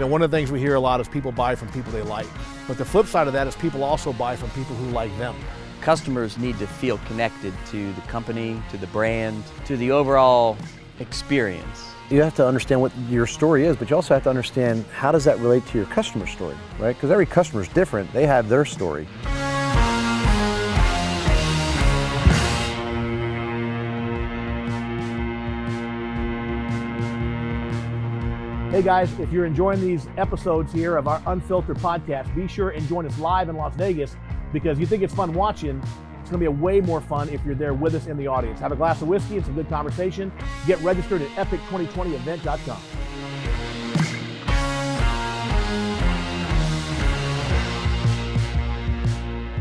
You know, one of the things we hear a lot is people buy from people they like. But the flip side of that is people also buy from people who like them. Customers need to feel connected to the company, to the brand, to the overall experience. You have to understand what your story is, but you also have to understand how does that relate to your customer story, right? Because every customer is different. They have their story. Hey guys, if you're enjoying these episodes here of our Unfiltered podcast, be sure and join us live in Las Vegas because you think it's fun watching. It's going to be a way more fun if you're there with us in the audience. Have a glass of whiskey and some good conversation. Get registered at epic2020event.com.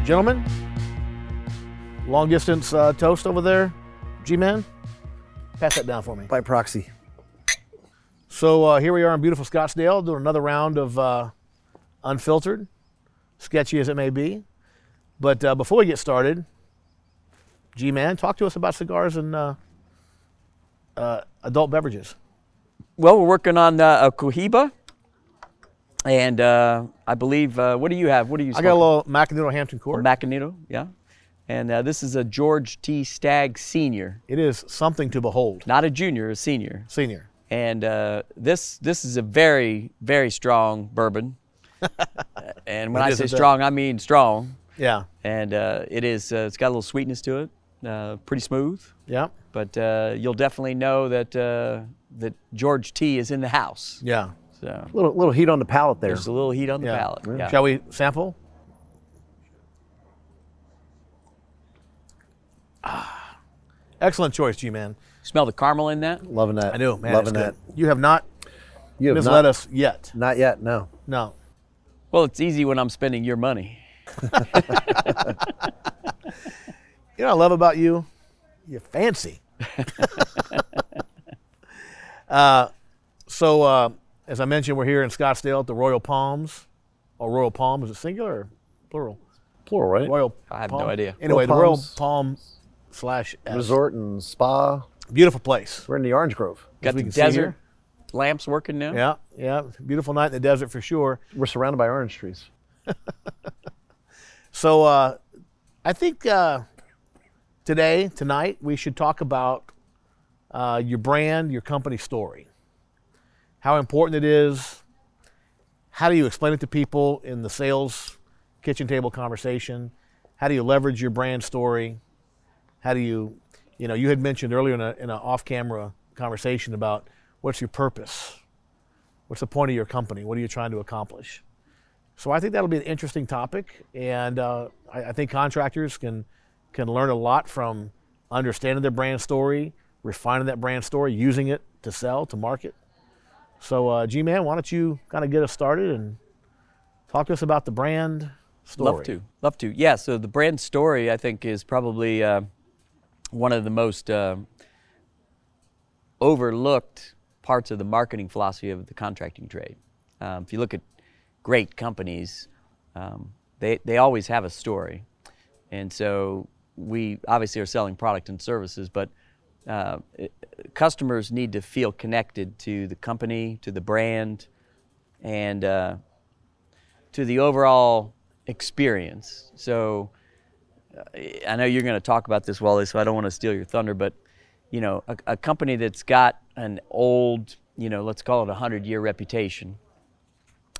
Gentlemen, long distance uh, toast over there. G Man, pass that down for me. By proxy. So uh, here we are in beautiful Scottsdale doing another round of uh, Unfiltered, sketchy as it may be. But uh, before we get started, G Man, talk to us about cigars and uh, uh, adult beverages. Well, we're working on uh, a Cohiba, and uh, I believe, uh, what do you have? What do you I got a little Macanudo Hampton Court. Macanudo, yeah. And uh, this is a George T. Stagg Senior, it is something to behold. not a junior, a senior. Senior. And uh, this this is a very very strong bourbon. and when It I say a bit. strong, I mean strong. Yeah. And uh, it is uh, it's got a little sweetness to it, uh, pretty smooth. Yeah. But uh, you'll definitely know that uh, that George T is in the house. Yeah. So a Little little heat on the palate there. there's a little heat on the Yeah. palate. Yeah. Shall we sample? Ah, excellent choice, G Man. Smell the caramel in that? Loving that. I do, man. Loving that. You have not You have misled not, us yet. not yet. No. No. Well, it's easy when I'm spending your money. You know what I love about you? You're fancy. uh, so, uh, as I mentioned, we're here in Scottsdale at the Royal Palms. Or Royal Palm, is it singular or plural? Plural, right? Royal I have Palm? no idea. Anyway, Royal the Royal Palms. Palm slash S. Resort and spa. Beautiful place. We're in the Orange Grove. Got the desert lamps working now. Yeah, yeah. Beautiful night in the desert for sure. We're surrounded by orange trees. So uh, I think uh, today, tonight, we should talk about uh, your brand, your company story, how important it is. How do you explain it to people in the sales kitchen table conversation? How do you leverage your brand story? How do you, you know, you had mentioned earlier in, a, in an off-camera conversation about what's your purpose, what's the point of your company, what are you trying to accomplish? So I think that'll be an interesting topic, and uh, I, I think contractors can can learn a lot from understanding their brand story, refining that brand story, using it to sell, to market. So, uh, G-Man, why don't you kind of get us started and talk to us about the brand story? Love to, love to. Yeah. So the brand story, I think, is probably uh, one of the most uh, overlooked parts of the marketing philosophy of the contracting trade. Um, if you look at great companies, um, they they always have a story, and so we obviously are selling product and services, but uh, it- customers need to feel connected to the company, to the brand, and uh, to the overall experience. So I know you're going to talk about this, Wally, so I don't want to steal your thunder, but you know, a, a company that's got an old, you know, let's call it a hundred-year reputation,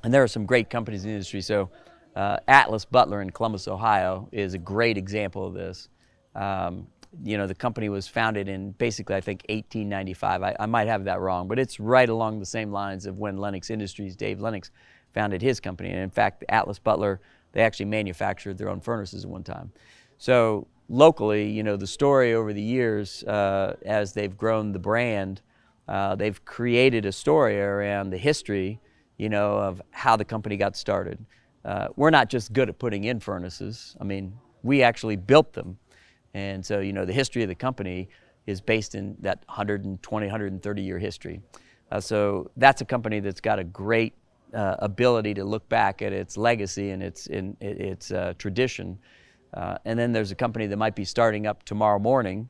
and there are some great companies in the industry. So uh, Atlas Butler in Columbus, Ohio, is a great example of this. Um, you know, the company was founded in basically, I think, 1895. I, I might have that wrong, but it's right along the same lines of when Lennox Industries, Dave Lennox, founded his company. And in fact, Atlas Butler, they actually manufactured their own furnaces at one time. So locally, you know, the story over the years, uh, as they've grown the brand, uh, they've created a story around the history, you know, of how the company got started. Uh, we're not just good at putting in furnaces. I mean, we actually built them. And so, you know, the history of the company is based in that 120, 130 year history. Uh, so that's a company that's got a great uh, ability to look back at its legacy and its, in, its uh, tradition. Uh, and then there's a company that might be starting up tomorrow morning,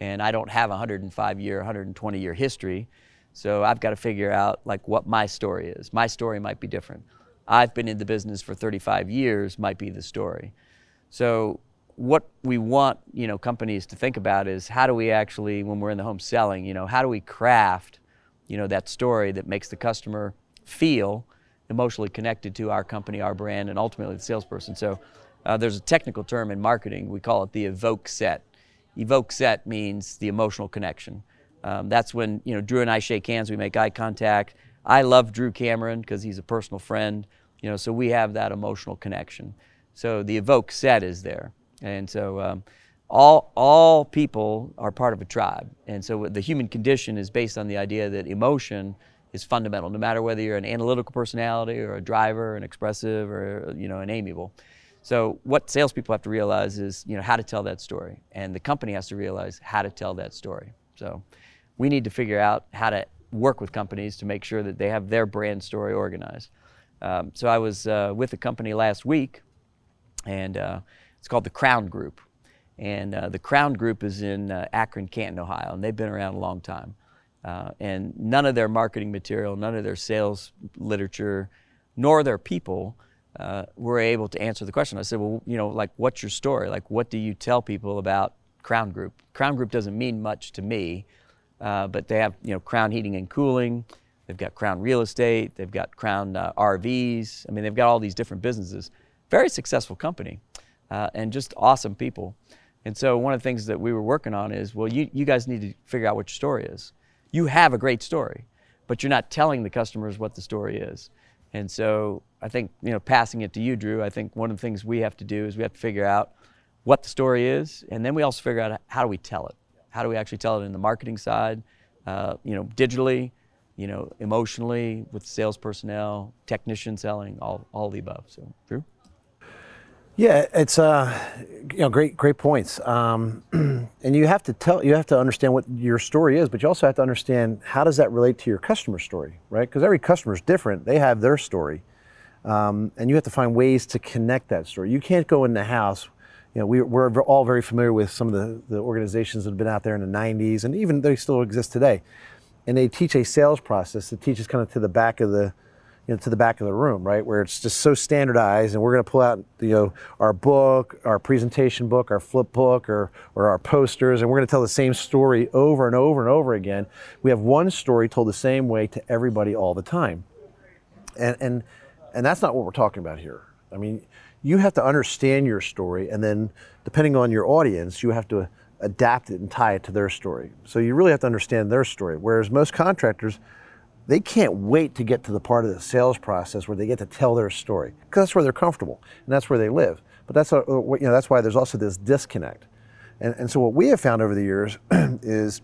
and I don't have a 105 year, 120 year history. So I've got to figure out like what my story is. My story might be different. I've been in the business for 35 years might be the story. So what we want, you know, companies to think about is how do we actually, when we're in the home selling, you know, how do we craft, you know, that story that makes the customer feel emotionally connected to our company, our brand, and ultimately the salesperson. So uh, there's a technical term in marketing. We call it the evoke set. Evoke set means the emotional connection. Um, that's when you know Drew and I shake hands. We make eye contact. I love Drew Cameron because he's a personal friend. You know, so we have that emotional connection. So the evoke set is there, and so um, all all people are part of a tribe. And so the human condition is based on the idea that emotion is fundamental, no matter whether you're an analytical personality or a driver, an expressive, or you know an amiable. So what salespeople have to realize is you know how to tell that story, and the company has to realize how to tell that story. So we need to figure out how to work with companies to make sure that they have their brand story organized. Um, so I was uh, with a company last week, and uh, it's called the Crown Group. And uh, the Crown Group is in uh, Akron, Canton, Ohio, and they've been around a long time. Uh, and none of their marketing material, none of their sales literature, nor their people uh, were able to answer the question. I said, well, you know, like, what's your story? Like, what do you tell people about Crown Group? Crown Group doesn't mean much to me, uh, but they have, you know, Crown Heating and Cooling. They've got Crown Real Estate. They've got Crown uh, RVs. I mean, they've got all these different businesses. Very successful company, uh, and just awesome people. And so one of the things that we were working on is, well, you, you guys need to figure out what your story is you have a great story, but you're not telling the customers what the story is. And so I think, you know, passing it to you, Drew, I think one of the things we have to do is we have to figure out what the story is, and then we also figure out how do we tell it? How do we actually tell it in the marketing side, uh, you know, digitally, you know, emotionally with sales personnel, technician selling, all, all the above. So, Drew? Yeah, it's uh, you know great great points, um, and you have to tell you have to understand what your story is, but you also have to understand how does that relate to your customer story, right? Because every customer is different; they have their story, um, and you have to find ways to connect that story. You can't go in the house. You know, we, we're all very familiar with some of the, the organizations that have been out there in the '90s, and even they still exist today, and they teach a sales process that teaches kind of to the back of the you know, to the back of the room, right? Where it's just so standardized, and we're going to pull out, you know, our book, our presentation book, our flip book, or or our posters, and we're going to tell the same story over and over and over again. We have one story told the same way to everybody all the time, and and and that's not what we're talking about here. I mean, you have to understand your story, and then depending on your audience, you have to adapt it and tie it to their story. So you really have to understand their story. Whereas most contractors they can't wait to get to the part of the sales process where they get to tell their story because that's where they're comfortable and that's where they live. But that's uh, a, you know that's why there's also this disconnect. And, and so what we have found over the years is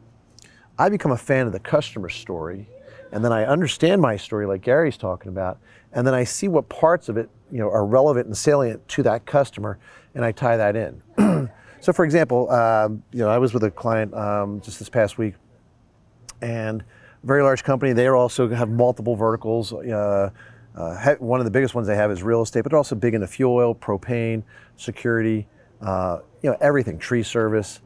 I become a fan of the customer story, and then I understand my story like Gary's talking about, and then I see what parts of it you know are relevant and salient to that customer, and I tie that in. so for example, um, you know I was with a client um, just this past week, and a very large company. They also have multiple verticals. Uh, uh, one of the biggest ones they have is real estate, but they're also big into fuel oil, propane, security, uh, you know, everything, tree service.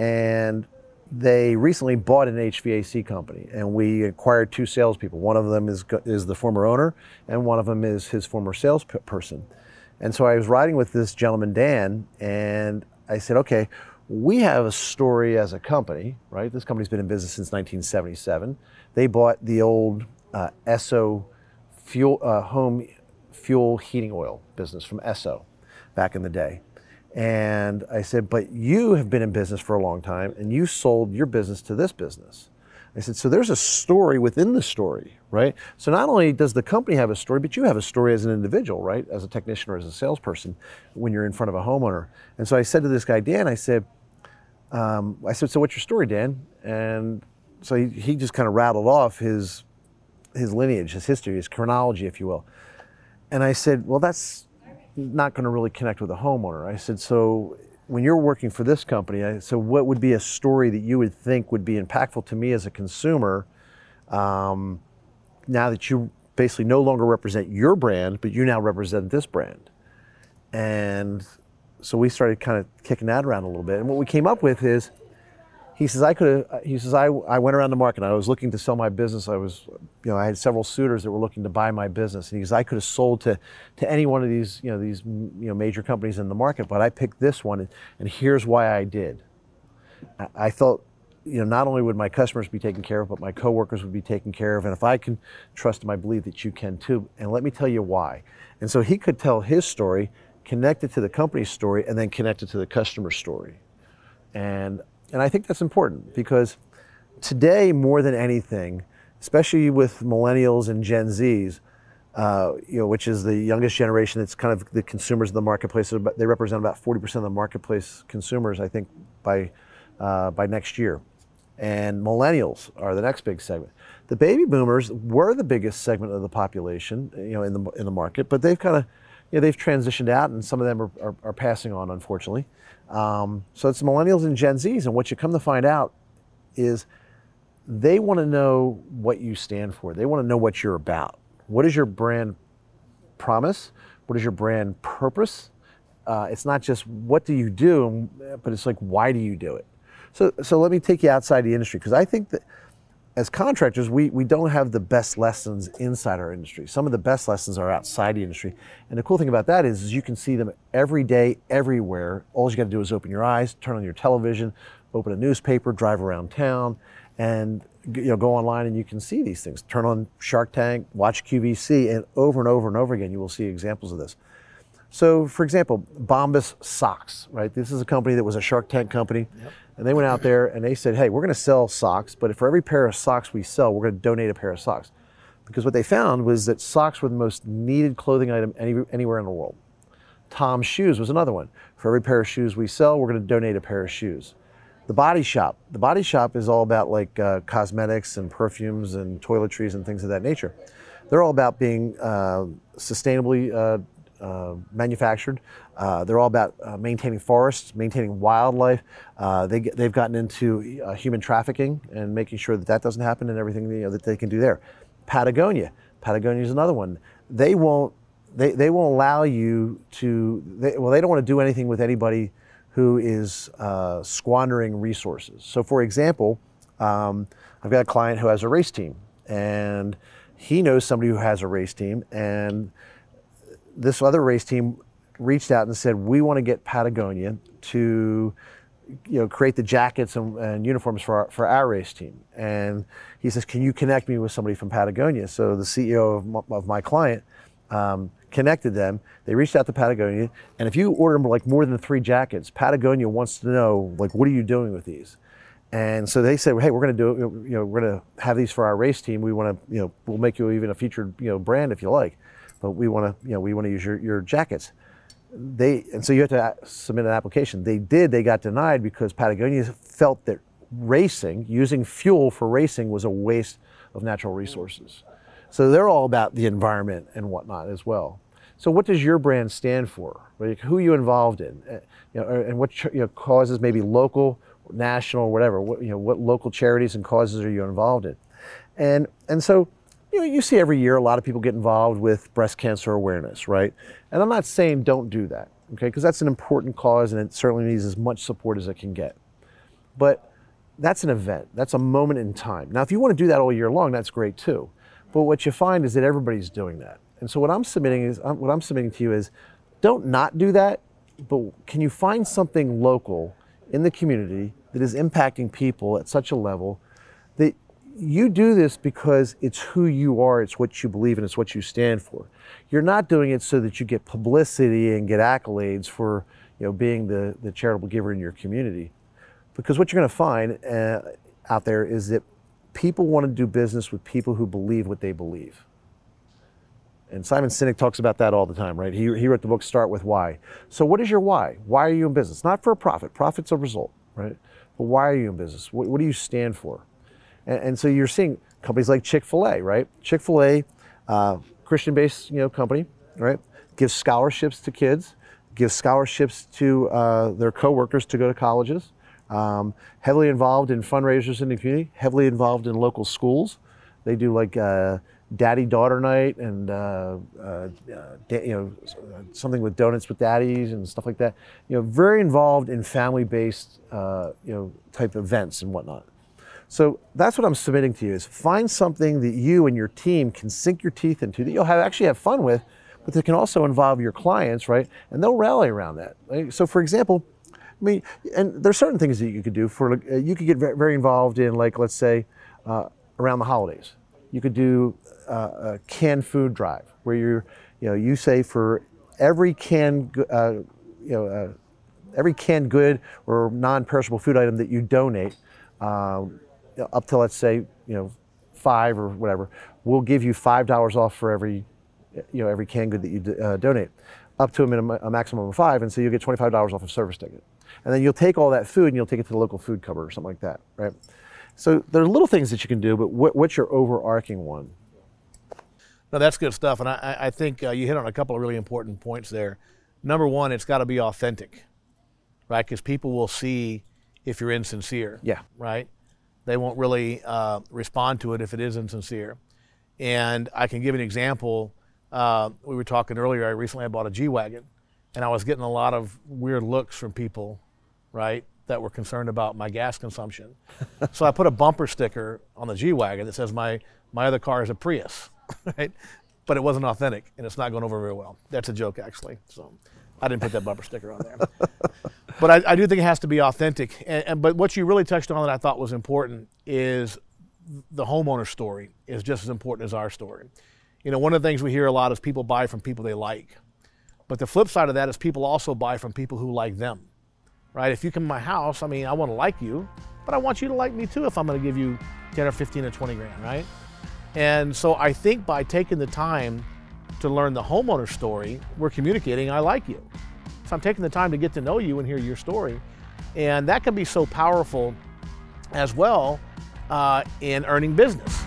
And they recently bought an HVAC company, and we acquired two salespeople. One of them is is the former owner, and one of them is his former salesperson. And so I was riding with this gentleman, Dan, and I said, okay, we have a story as a company, right? This company's been in business since 1977. They bought the old uh, Esso fuel, uh, home fuel heating oil business from Esso back in the day. And I said, but you have been in business for a long time and you sold your business to this business. I said, so there's a story within the story, right? So not only does the company have a story, but you have a story as an individual, right? As a technician or as a salesperson when you're in front of a homeowner. And so I said to this guy, Dan, I said, um, I said, so what's your story, Dan? And so he, he just kind of rattled off his, his lineage, his history, his chronology, if you will. And I said, well, that's not going to really connect with a homeowner. I said, so when you're working for this company, I, so what would be a story that you would think would be impactful to me as a consumer um, now that you basically no longer represent your brand, but you now represent this brand? And so we started kind of kicking that around a little bit. And what we came up with is he says I could. Uh, he says I, I went around the market. I was looking to sell my business. I was, you know, I had several suitors that were looking to buy my business. And he says I could have sold to, to any one of these, you know, these, you know, major companies in the market, but I picked this one, and, and here's why I did. I, I felt, you know, not only would my customers be taken care of, but my coworkers would be taken care of, and if I can trust them, I believe that you can too. And let me tell you why. And so he could tell his story, connect it to the company's story, and then connect it to the customer story. And and I think that's important because today, more than anything, especially with millennials and Gen Zs, uh, you know, which is the youngest generation, it's kind of the consumers of the marketplace. They represent about 40% of the marketplace consumers, I think, by, uh, by next year. And millennials are the next big segment. The baby boomers were the biggest segment of the population, you know, in the, in the market, but they've kind of, know, they've transitioned out and some of them are, are, are passing on, unfortunately. Um, so it's millennials and Gen Zs, and what you come to find out is they want to know what you stand for. They want to know what you're about. What is your brand promise? What is your brand purpose? Uh, it's not just what do you do, but it's like why do you do it? So, so let me take you outside the industry because I think that as contractors, we, we don't have the best lessons inside our industry. Some of the best lessons are outside the industry. And the cool thing about that is, is you can see them every day, everywhere. All you got to do is open your eyes, turn on your television, open a newspaper, drive around town, and you know, go online and you can see these things. Turn on Shark Tank, watch QVC, and over and over and over again, you will see examples of this. So, for example, Bombas Socks, right? This is a company that was a Shark Tank company. Yep and they went out there and they said, hey, we're going to sell socks, but for every pair of socks we sell, we're going to donate a pair of socks. Because what they found was that socks were the most needed clothing item any, anywhere in the world. Tom's shoes was another one. For every pair of shoes we sell, we're going to donate a pair of shoes. The Body Shop. The Body Shop is all about like uh, cosmetics and perfumes and toiletries and things of that nature. They're all about being uh, sustainably uh, manufactured. Uh, they're all about uh, maintaining forests, maintaining wildlife. Uh, they, they've gotten into uh, human trafficking and making sure that that doesn't happen and everything you know, that they can do there. Patagonia. Patagonia is another one. They won't, they, they won't allow you to, they, well, they don't want to do anything with anybody who is uh, squandering resources. So, for example, um, I've got a client who has a race team and he knows somebody who has a race team and this other race team reached out and said, we want to get Patagonia to you know, create the jackets and, and, uniforms for our, for our race team. And he says, can you connect me with somebody from Patagonia? So the CEO of my, of my client um, connected them. They reached out to Patagonia. And if you order like more than three jackets, Patagonia wants to know, like, what are you doing with these? And so they said, hey, we're going to do it. You know, we're going to have these for our race team. We want to, you know, we'll make you even a featured, you know, brand if you like but we want to, you know, we want to use your, your jackets. They, and so you have to submit an application. They did, they got denied because Patagonia felt that racing, using fuel for racing was a waste of natural resources. So they're all about the environment and whatnot as well. So what does your brand stand for? Like who are you involved in? Uh, you know, and what you know, causes, maybe local, national, whatever, what, you know, what local charities and causes are you involved in? And, and so you know, you see every year a lot of people get involved with breast cancer awareness, right? And I'm not saying don't do that, okay? Because that's an important cause and it certainly needs as much support as it can get. But that's an event, that's a moment in time. Now, if you want to do that all year long, that's great too. But what you find is that everybody's doing that. And so what I'm submitting is what I'm submitting to you is don't not do that, but can you find something local in the community that is impacting people at such a level you do this because it's who you are, it's what you believe, and it's what you stand for. You're not doing it so that you get publicity and get accolades for you know, being the, the charitable giver in your community. Because what you're going to find uh, out there is that people want to do business with people who believe what they believe. And Simon Sinek talks about that all the time, right? He, he wrote the book Start With Why. So, what is your why? Why are you in business? Not for a profit, profit's a result, right? But why are you in business? What, what do you stand for? And, and so you're seeing companies like Chick-fil-A, right? Chick-fil-A, uh, Christian-based you know company, right? Gives scholarships to kids, gives scholarships to uh, their coworkers to go to colleges. Um, heavily involved in fundraisers in the community, heavily involved in local schools. They do like uh, daddy daughter night and uh, uh, you know something with donuts with daddies and stuff like that. You know, very involved in family-based uh, you know type events and whatnot. So that's what I'm submitting to you: is find something that you and your team can sink your teeth into that you'll have actually have fun with, but that can also involve your clients, right? And they'll rally around that. So, for example. I mean, and there's certain things that you could do. For uh, you could get very involved in, like, let's say, uh, around the holidays. You could do uh, a canned food drive where you're, you know, you say for every canned, uh, you know, every canned good or non-perishable food item that you donate, um, up to let's say, you know, five or whatever, we'll give you five dollars off for every, you know, every canned good that you uh, donate, up to a, minimum, a maximum of five, and so you'll get twenty-five dollars off a service ticket, and then you'll take all that food and you'll take it to the local food cupboard or something like that, right? So there are little things that you can do, but what, what's your overarching one? No, that's good stuff, and I, I- I think uh, you hit on a couple of really important points there. Number one, it's got to be authentic, right? Because people will see if you're insincere. Yeah. Right. They won't really uh, respond to it if it is insincere. And I can give an example. Uh, we were talking earlier. I recently I bought a G wagon, and I was getting a lot of weird looks from people, right, that were concerned about my gas consumption. so I put a bumper sticker on the G wagon that says my my other car is a Prius, right? But it wasn't authentic, and it's not going over very well. That's a joke, actually. So I didn't put that bumper sticker on there. but I, I do think it has to be authentic. And, and but what you really touched on that I thought was important is the homeowner story is just as important as our story. You know, one of the things we hear a lot is people buy from people they like. But the flip side of that is people also buy from people who like them. Right? If you come to my house, I mean, I want to like you, but I want you to like me too if I'm going to give you 10 or 15 or 20 grand, right? And so I think by taking the time to learn the homeowner story, we're communicating I like you. So I'm taking the time to get to know you and hear your story. And that can be so powerful as well uh, in earning business.